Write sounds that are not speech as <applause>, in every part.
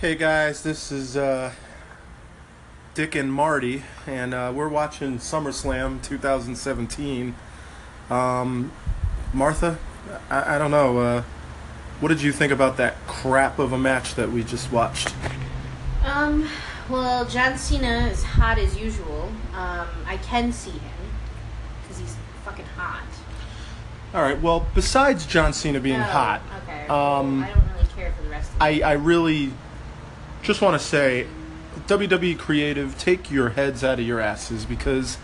Hey guys, this is uh, Dick and Marty, and uh, we're watching SummerSlam 2017. Um, Martha, I, I don't know. Uh, what did you think about that crap of a match that we just watched? Um, well, John Cena is hot as usual. Um, I can see him because he's fucking hot. All right. Well, besides John Cena being Oh, hot, Okay. um, well, I don't really care for the rest of. I, I really just want to say, WWE Creative, take your heads out of your asses because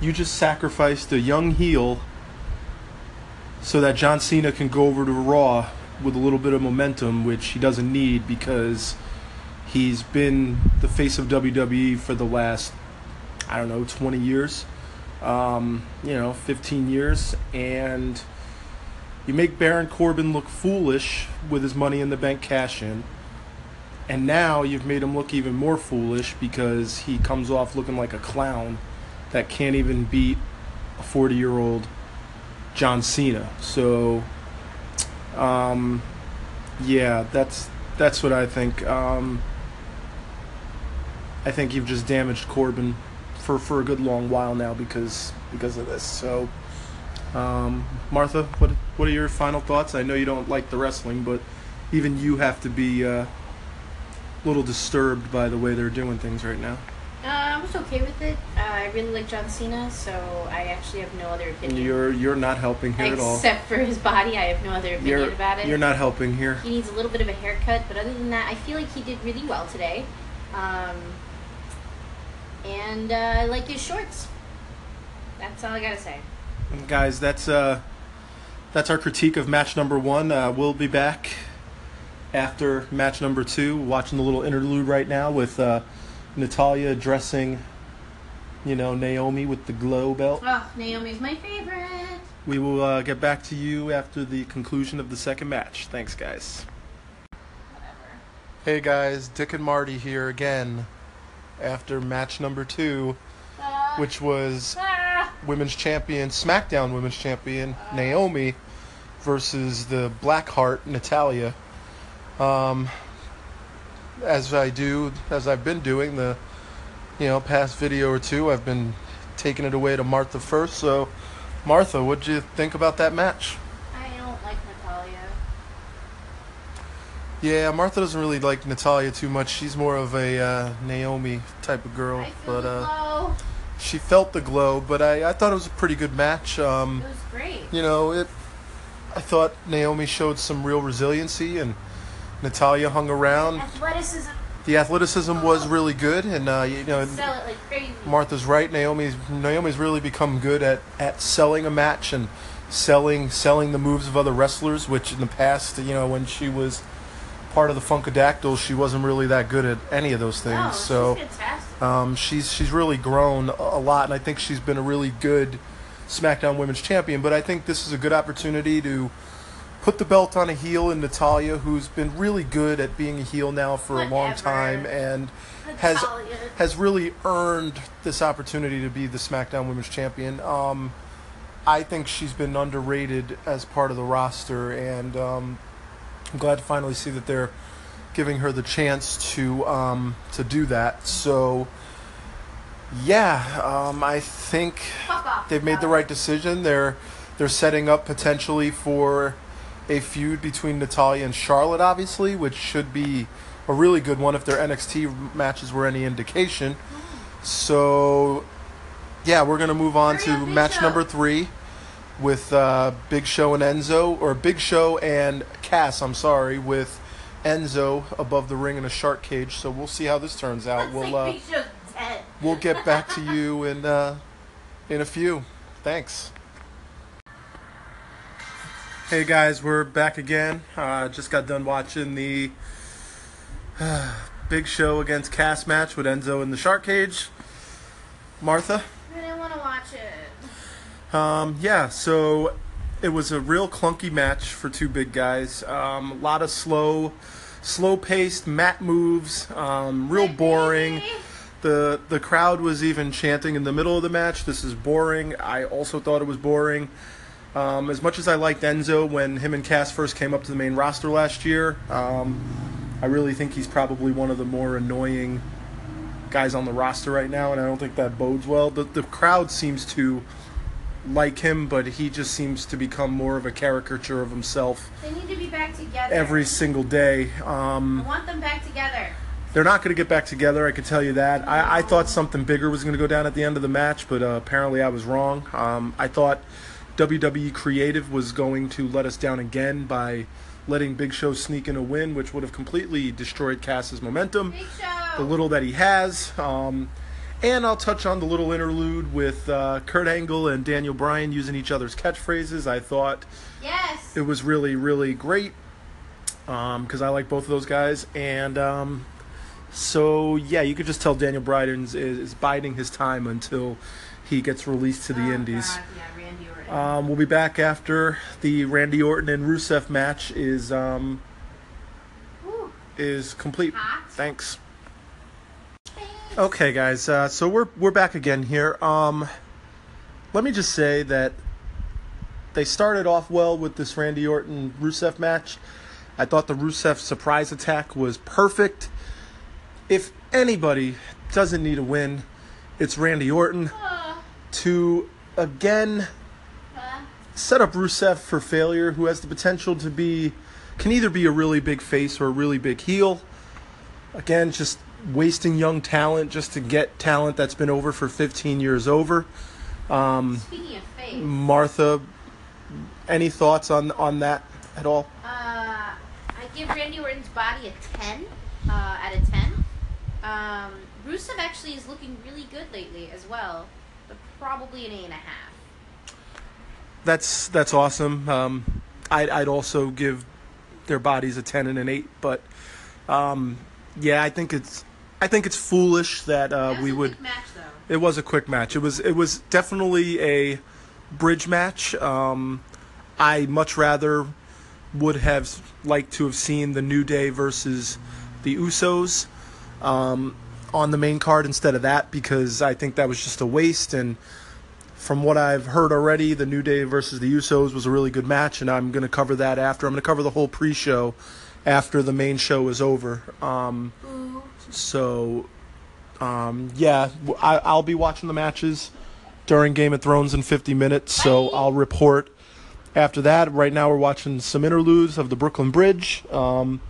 you just sacrificed a young heel so that John Cena can go over to Raw with a little bit of momentum, which he doesn't need because he's been the face of WWE for the last, I don't know, 20 years, um, you know, 15 years, and you make Baron Corbin look foolish with his Money in the Bank cash in. And now you've made him look even more foolish because he comes off looking like a clown that can't even beat a 40 year old John Cena. So, um, yeah, that's that's what I think. Um, I think you've just damaged Corbin for, for a good long while now because because of this. So, um, Martha, what what are your final thoughts? I know you don't like the wrestling, but even you have to be uh, little disturbed by the way they're doing things right now. Uh, I was okay with it. Uh, I really like John Cena, so I actually have no other opinion. You're you're not helping here at all. Except for his body, I have no other opinion You're about it. you're not helping here. He needs a little bit of a haircut, but other than that, I feel like he did really well today. Um, and uh, I like his shorts. That's all I gotta say. Guys, that's uh, that's our critique of match number one. Uh, we'll be back after match number two. Watching the little interlude right now with uh, Natalya addressing, you know, Naomi with the glow belt. Oh, Naomi's my favorite. We will uh, get back to you after the conclusion of the second match. Thanks, guys. Whatever. Hey guys, Dick and Marty here again after match number two, Uh, which was ah, women's champion, SmackDown women's champion, Naomi versus the Blackheart, Natalya. Um, as I do, as I've been doing the, you know, past video or two, I've been taking it away to Martha first. So, Martha, what do you think about that match? I don't like Natalya. Yeah, Martha doesn't really like Natalya too much. She's more of a uh, Naomi type of girl, I feel but uh, she felt the glow. But I, I thought it was a pretty good match. Um, It was great. you know, it. I thought Naomi showed some real resiliency, and Natalya hung around. Athleticism. The athleticism was really good, and uh, you know, Sell it like crazy. Martha's right. Naomi's Naomi's really become good at, at selling a match and selling selling the moves of other wrestlers. Which in the past, you know, when she was part of the Funkadactyls, she wasn't really that good at any of those things. No, so. she's. Um, she's she's really grown a lot, and I think she's been a really good SmackDown Women's Champion. But I think this is a good opportunity to put the belt on a heel in Natalya, who's been really good at being a heel now for a long time, and has Natalya. has really earned this opportunity to be the SmackDown Women's Champion. Um, I think she's been underrated as part of the roster, and um, I'm glad to finally see that they're giving her the chance to um, to do that. So, yeah, um, I think they've made the right decision. They're they're setting up potentially for a feud between Natalya and Charlotte, obviously, which should be a really good one if their NXT matches were any indication. So, yeah, we're gonna move on Hurry to up, match Show. number three with uh, Big Show and Enzo, or Big Show and Cass. I'm sorry, with Enzo above the ring in a shark cage. So we'll see how this turns out. Looks We'll uh, Big Show's dead. we'll get back to <laughs> you in uh, in a few. Thanks. Hey guys, we're back again. Uh, just got done watching the <sighs> Big Show against Cass match with Enzo in the shark cage. Martha. I didn't want to watch it. Um, yeah, so it was a real clunky match for two big guys. Um, a lot of slow, slow-paced mat moves. Um, real boring. The the crowd was even chanting in the middle of the match. This is boring. I also thought it was boring. Um, as much as I liked Enzo when him and Cass first came up to the main roster last year, um, I really think he's probably one of the more annoying guys on the roster right now, and I don't think that bodes well. The, the crowd seems to like him, but he just seems to become more of a caricature of himself They need to be back together. every single day. Um, I want them back together. they're not going to get back together, I can tell you that. I, I thought something bigger was going to go down at the end of the match, but uh, apparently I was wrong. Um, I thought WWE Creative was going to let us down again by letting Big Show sneak in a win, which would have completely destroyed Cass's momentum, Big Show. the little that he has. Um, and I'll touch on the little interlude with uh, Kurt Angle and Daniel Bryan using each other's catchphrases. I thought yes. it was really really great because I like both of those guys and um, so yeah you could just tell Daniel Bryan is, is biding his time until he gets released to the Oh, Indies. God, yeah. Um, we'll be back after the Randy Orton and Rusev match is um, is complete. Thanks. Okay, guys. Uh, so we're we're back again here. Um, let me just say that they started off well with this Randy Orton Rusev match. I thought the Rusev surprise attack was perfect. If anybody doesn't need a win, it's Randy Orton to again set up Rusev for failure, who has the potential to be, can either be a really big face or a really big heel. Again, just wasting young talent just to get talent that's been over for 15 years over. Um, speaking of face, Martha, any thoughts on on that at all? uh, I give Randy Orton's body a 10 uh, out of 10. Um, Rusev actually is looking really good lately as well, but probably an 8.5. That's that's awesome. Um, I'd, I'd also give their bodies a 10 and an 8, but um, yeah, I think it's I think it's foolish that uh, we a would. quick match, though. It was a quick match. It was it was definitely a bridge match. Um, I much rather would have liked to have seen the New Day versus the Usos um, on the main card instead of that because I think that was just a waste. And from what I've heard already, the New Day versus the Usos was a really good match, and I'm going to cover that after. I'm going to cover the whole pre-show after the main show is over. Um, so, um, yeah, I, will be watching the matches during Game of Thrones in 50 minutes, so. I'll report after that. Right now, we're watching some interludes of the Brooklyn Bridge, um,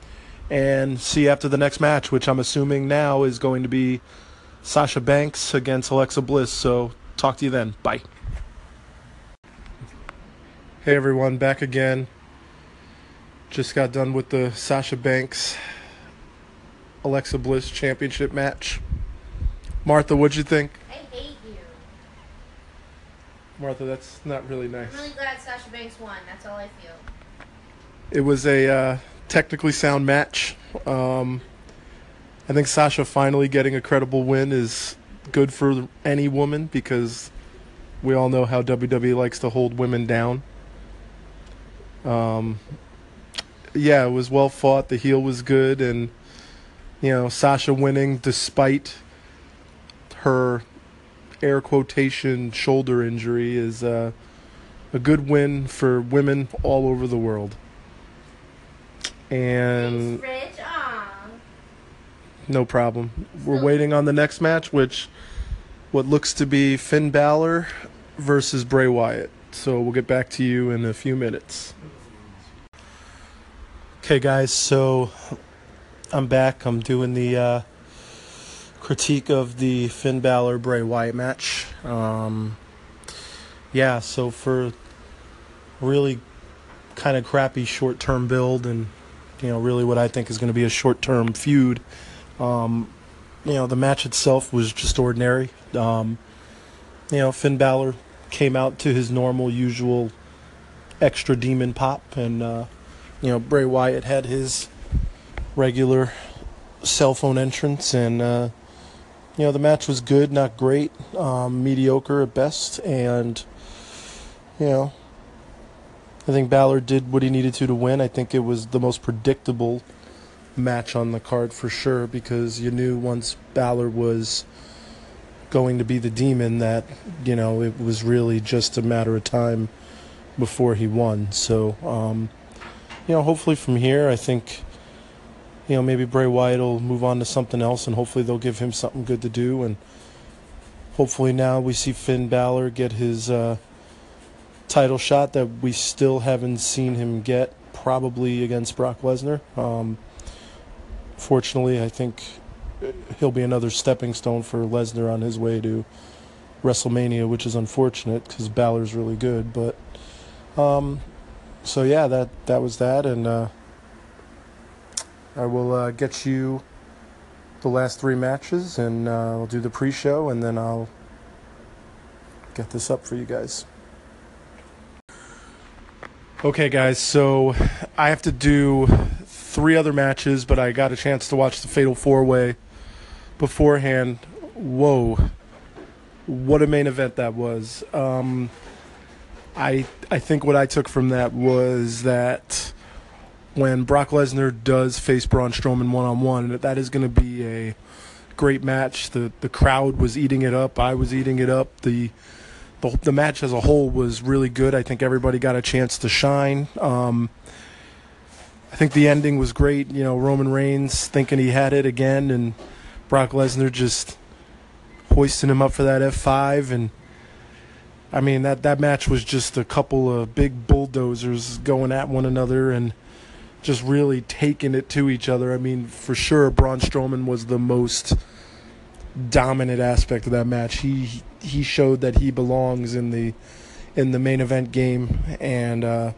and see after the next match, which I'm assuming now is going to be Sasha Banks against Alexa Bliss. So, talk to you then. Bye. Hey everyone, back again. Just got done with the Sasha Banks Alexa Bliss championship match. Martha, what'd you think? I hate you. Martha, that's not really nice. I'm really glad Sasha Banks won. That's all I feel. It was a uh, technically sound match. Um, I think Sasha finally getting a credible win is good for any woman because we all know how WWE likes to hold women down. Um, yeah, it was well fought. The heel was good, and you know Sasha winning despite her air quotation shoulder injury is uh, a good win for women all over the world. And Thanks. No problem. We're waiting on the next match, which what looks to be Finn Balor versus Bray Wyatt. So we'll get back to you in a few minutes. Okay, guys. So I'm back. I'm doing the uh, critique of the Finn Balor Bray Wyatt match. Um, yeah. So for really kind of crappy short term build and you know really what I think is going to be a short term feud. Um, you know the match itself was just ordinary. Um, you know Finn Balor came out to his normal, usual extra demon pop, and uh, you know Bray Wyatt had his regular cell phone entrance, and uh, you know the match was good, not great, um, mediocre at best, and you know I think Balor did what he needed to to win. I think it was the most predictable match on the card for sure because you knew once Balor was going to be the demon that, you know, it was really just a matter of time before he won. So, um, you know, hopefully from here, I think you know, maybe Bray Wyatt will move on to something else, and hopefully they'll give him something good to do. And hopefully now we see Finn Balor get his uh, title shot that we still haven't seen him get, probably against Brock Lesnar. Um, fortunately, I think he'll be another stepping stone for Lesnar on his way to WrestleMania, which is unfortunate because Balor's really good. But um, so yeah, that that was that, and uh, I will uh, get you the last three matches, and uh, I'll do the pre-show, and then I'll get this up for you guys. Okay, guys, so I have to do three other matches, but I got a chance to watch the Fatal Four Way beforehand. Whoa, what a main event that was! Um, I I think what I took from that was that when Brock Lesnar does face Braun Strowman one on one, that is going to be a great match. The the crowd was eating it up. I was eating it up. The the, the match as a whole was really good. I think everybody got a chance to shine. Um, I think the ending was great. You know, Roman Reigns thinking he had it again, and Brock Lesnar just hoisting him up for that F5. And I mean, that, that match was just a couple of big bulldozers going at one another and just really taking it to each other. I mean, for sure, Braun Strowman was the most dominant aspect of that match. He he showed that he belongs in the in the main event game and uh,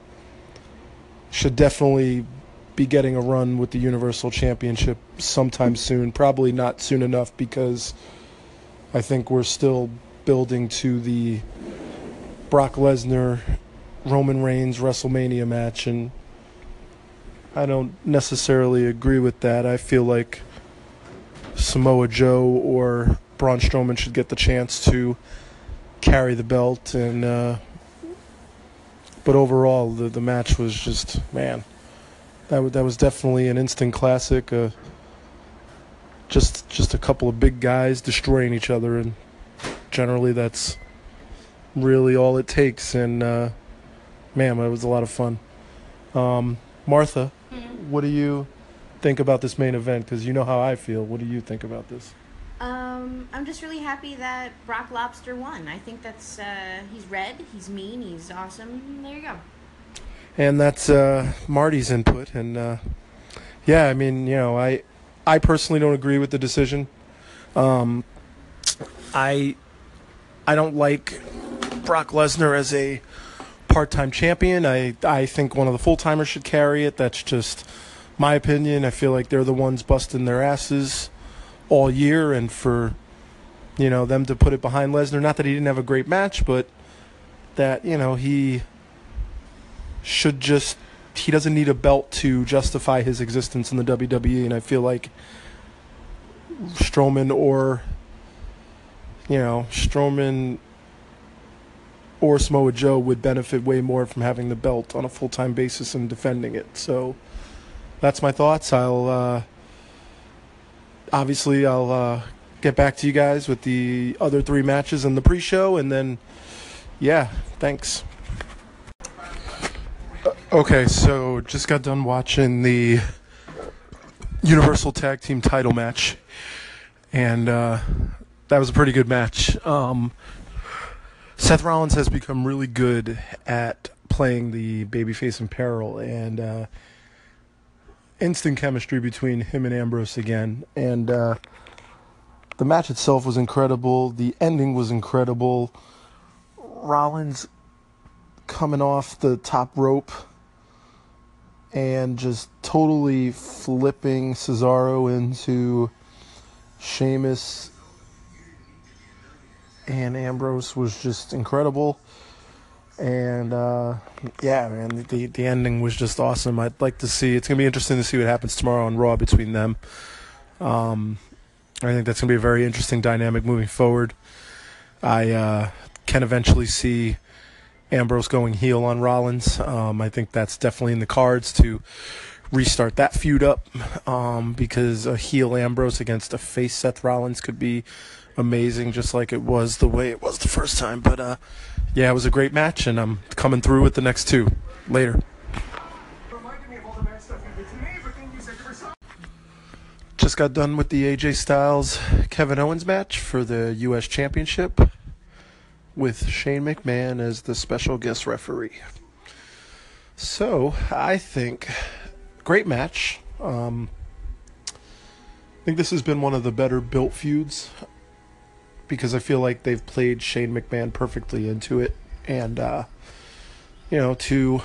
should definitely be getting a run with the Universal Championship sometime soon. Probably not soon enough because I think we're still building to the Brock Lesnar Roman Reigns WrestleMania match and I don't necessarily agree with that. I feel like Samoa Joe or Braun Strowman should get the chance to carry the belt and uh, but overall the the match was just man that was, that was definitely an instant classic uh, just just a couple of big guys destroying each other and generally that's really all it takes and uh, man it was a lot of fun um, Martha mm-hmm. what do you think about this main event? Because you know how I feel. What do you think about this? Um, I'm just really happy that Brock Lobster won. I think that's uh, he's red, he's mean, he's awesome. There you go. And that's uh, Marty's input, and uh, yeah, I mean, you know, I I personally don't agree with the decision. Um, I I don't like Brock Lesnar as a part-time champion. I I think one of the full-timers should carry it. That's just my opinion, I feel like they're the ones busting their asses all year, and for you know them to put it behind Lesnar. Not that he didn't have a great match, but that you know he should just he doesn't need a belt to justify his existence in the WWE, and I feel like Strowman or you know Strowman or Samoa Joe would benefit way more from having the belt on a full time basis and defending it. So that's my thoughts. I'll uh, obviously I'll uh, get back to you guys with the other three matches in the pre-show, and then yeah, thanks. Okay, so just got done watching the Universal Tag Team Title match, and uh, that was a pretty good match. Um, Seth Rollins has become really good at playing the babyface in peril, and uh, instant chemistry between him and Ambrose again. And uh, the match itself was incredible. The ending was incredible. Rollins coming off the top rope and just totally flipping Cesaro into Sheamus and Ambrose was just incredible and uh, yeah, man, the the ending was just awesome. I'd like to see. It's gonna be interesting to see what happens tomorrow on Raw between them. Um, I think that's gonna be a very interesting dynamic moving forward. I uh, can eventually see Ambrose going heel on Rollins. Um, I think that's definitely in the cards to restart that feud up um, because a heel Ambrose against a face Seth Rollins could be amazing, just like it was the way it was the first time. But uh, yeah, it was a great match, and I'm coming through with the next two later. Just got done with the AJ Styles Kevin Owens match for the U.S. Championship with Shane McMahon as the special guest referee. So, I think great match. Um, I think this has been one of the better built feuds because I feel like they've played Shane McMahon perfectly into it. And, uh, you know, to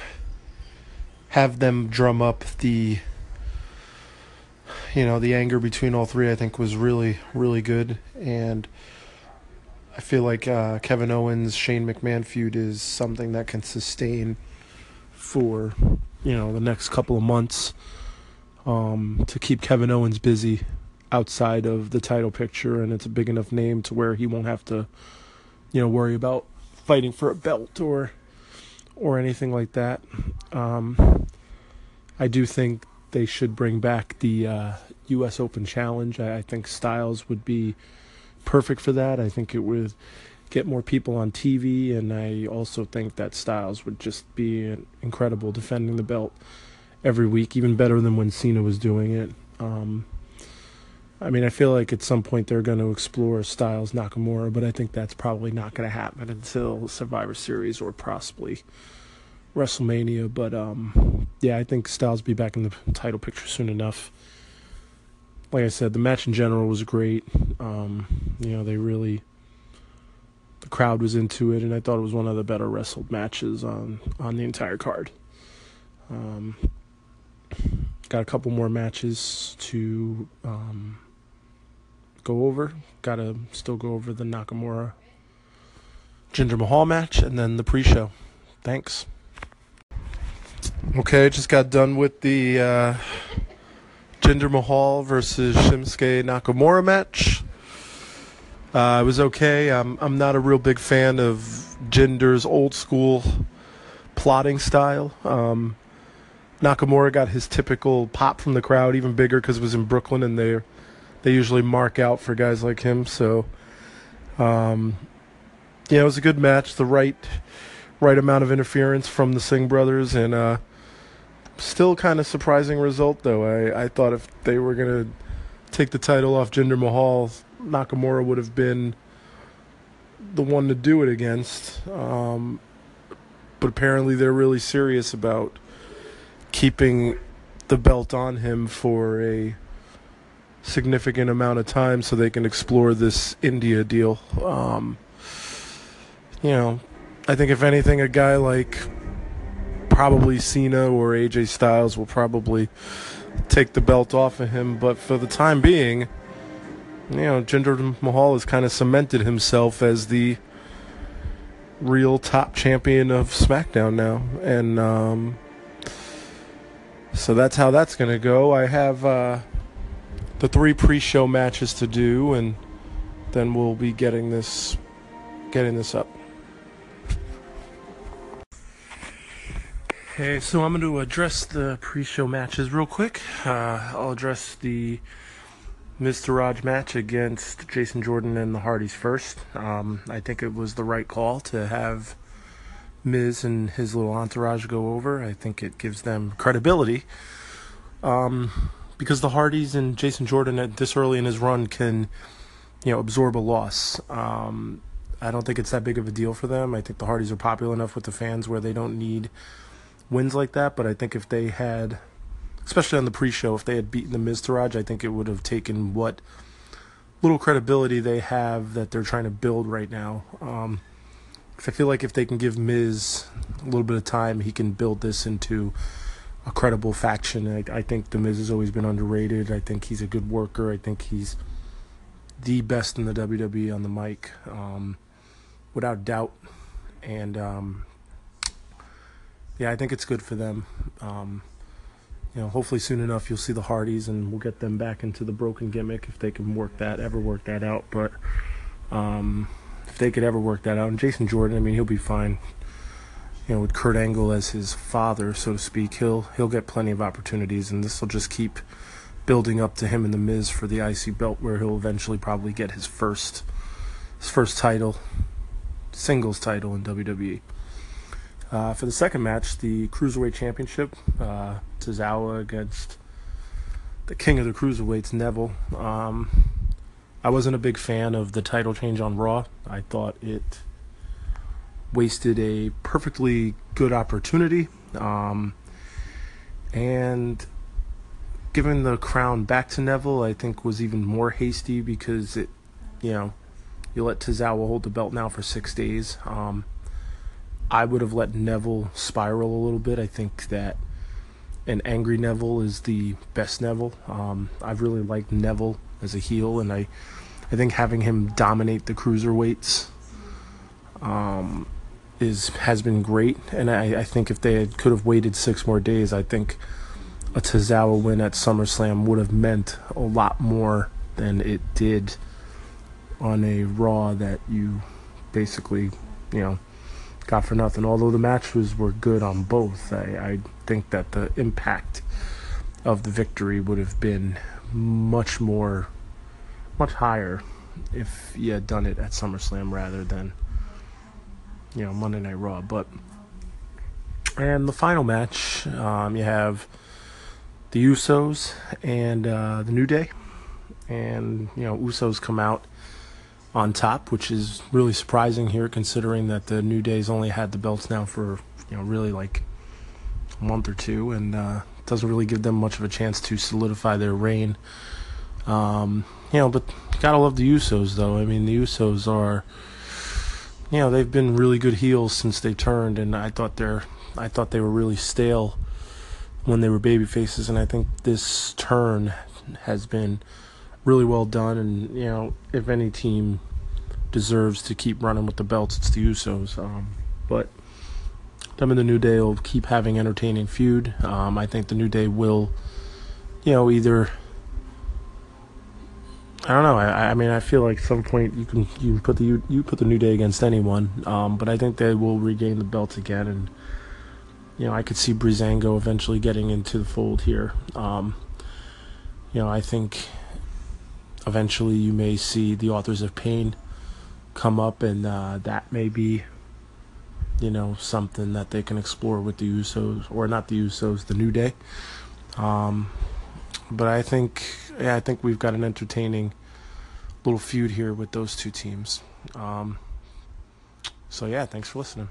have them drum up the you know the anger between all three i think was really really good and i feel like uh, kevin owens shane mcmahon feud is something that can sustain for you know the next couple of months um, to keep kevin owens busy outside of the title picture and it's a big enough name to where he won't have to you know worry about fighting for a belt or or anything like that. Um, I do think they should bring back the uh, U.S. Open Challenge. I, I, think Styles would be perfect for that. I think it would get more people on TV, and I also think that Styles would just be incredible defending the belt every week, even better than when Cena was doing it. Um, I mean, I feel like at some point they're going to explore Styles Nakamura, but I think that's probably not going to happen until Survivor Series or possibly WrestleMania. But um, yeah, I think Styles will be back in the title picture soon enough. Like I said, the match in general was great. Um, you know, they really the crowd was into it, and I thought it was one of the better wrestled matches on on the entire card. Um, got a couple more matches to um, go over. Got to still go over the Nakamura Jinder Mahal match and then the pre show. Thanks. Okay, just got done with the uh, Jinder Mahal versus Shinsuke Nakamura match. Uh, it was okay. I'm I'm not a real big fan of Jinder's old school plotting style. Um, Nakamura got his typical pop from the crowd, even bigger because it was in Brooklyn and they're they usually mark out for guys like him. So, um, yeah, it was a good match. The right, right amount of interference from the Singh brothers, and uh, still kind of surprising result though. I I thought if they were gonna take the title off Jinder Mahal, Nakamura would have been the one to do it against. Um, but apparently they're really serious about keeping the belt on him for a significant amount of time so they can explore this India deal. Um, you know, I think if anything, a guy like probably Cena or AJ Styles will probably take the belt off of him. But for the time being, you know, Jinder Mahal has kind of cemented himself as the real top champion of SmackDown now, and um, so that's how that's going to go. I have. Uh, the three pre-show matches to do, and then we'll be getting this getting this up. Okay, so I'm going to address the pre-show matches real quick. Uh, I'll address the Miztourage match against Jason Jordan and the Hardys first. Um, I think it was the right call to have Miz and his little entourage go over. I think it gives them credibility. Um, because the Hardys and Jason Jordan at this early in his run can, you know, absorb a loss. Um, I don't think it's that big of a deal for them. I think the Hardys are popular enough with the fans where they don't need wins like that. But I think if they had, especially on the pre-show, if they had beaten the Miztourage, I think it would have taken what little credibility they have that they're trying to build right now. Um, I feel like if they can give Miz a little bit of time, he can build this into a credible faction. I, I think The Miz has always been underrated. I think he's a good worker. I think he's the best in the WWE on the mic, um, without doubt. And um, yeah, I think it's good for them. Um, you know, hopefully soon enough you'll see the Hardys and we'll get them back into the broken gimmick if they can work that, ever work that out. But um, if they could ever work that out, and Jason Jordan, I mean, he'll be fine you know, with Kurt Angle as his father, so to speak, he'll he'll get plenty of opportunities, and this will just keep building up to him and the Miz for the IC belt, where he'll eventually probably get his first his first title, singles title in WWE. Uh, for the second match, the Cruiserweight Championship, uh, Tozawa against the king of the cruiserweights, Neville. Um, I wasn't a big fan of the title change on Raw. I thought it wasted a perfectly good opportunity. Um, and giving the crown back to Neville, I think, was even more hasty because it, you know, you let Tozawa hold the belt now for six days. Um, I would have let Neville spiral a little bit. I think that an angry Neville is the best Neville. Um, I've really liked Neville as a heel, and I, I think having him dominate the cruiserweights um, is has been great. And I, I think if they had, could have waited six more days, I think a Tozawa win at SummerSlam would have meant a lot more than it did on a Raw that you basically, you know, got for nothing. Although the matches were good on both, I, I think that the impact of the victory would have been much more, much higher if you had done it at SummerSlam rather than, you know, Monday Night Raw. But, and the final match, um, you have the Usos and uh, the New Day. And, you know, Usos come out on top, which is really surprising here, considering that the New Day's only had the belts now for you know really like a month or two, and uh, doesn't really give them much of a chance to solidify their reign. Um, you know, but gotta love the Usos though. I mean, the Usos are, you know, they've been really good heels since they turned, and I thought they're, I thought they were really stale when they were baby faces, and I think this turn has been really well done. And you know, if any team deserves to keep running with the belts, it's the Usos. Um, but them and the New Day will keep having entertaining feud. Um, I think the New Day will, you know, either. I don't know. I, I mean, I feel like some point you can you put the you, you put the New Day against anyone, um, but I think they will regain the belts again, and you know I could see Breezango eventually getting into the fold here. Um, you know, I think eventually you may see the authors of pain come up and uh, that may be you know something that they can explore with the usos or not the usos the new day. Um, but i think yeah, i think we've got an entertaining little feud here with those two teams. Um, so yeah thanks for listening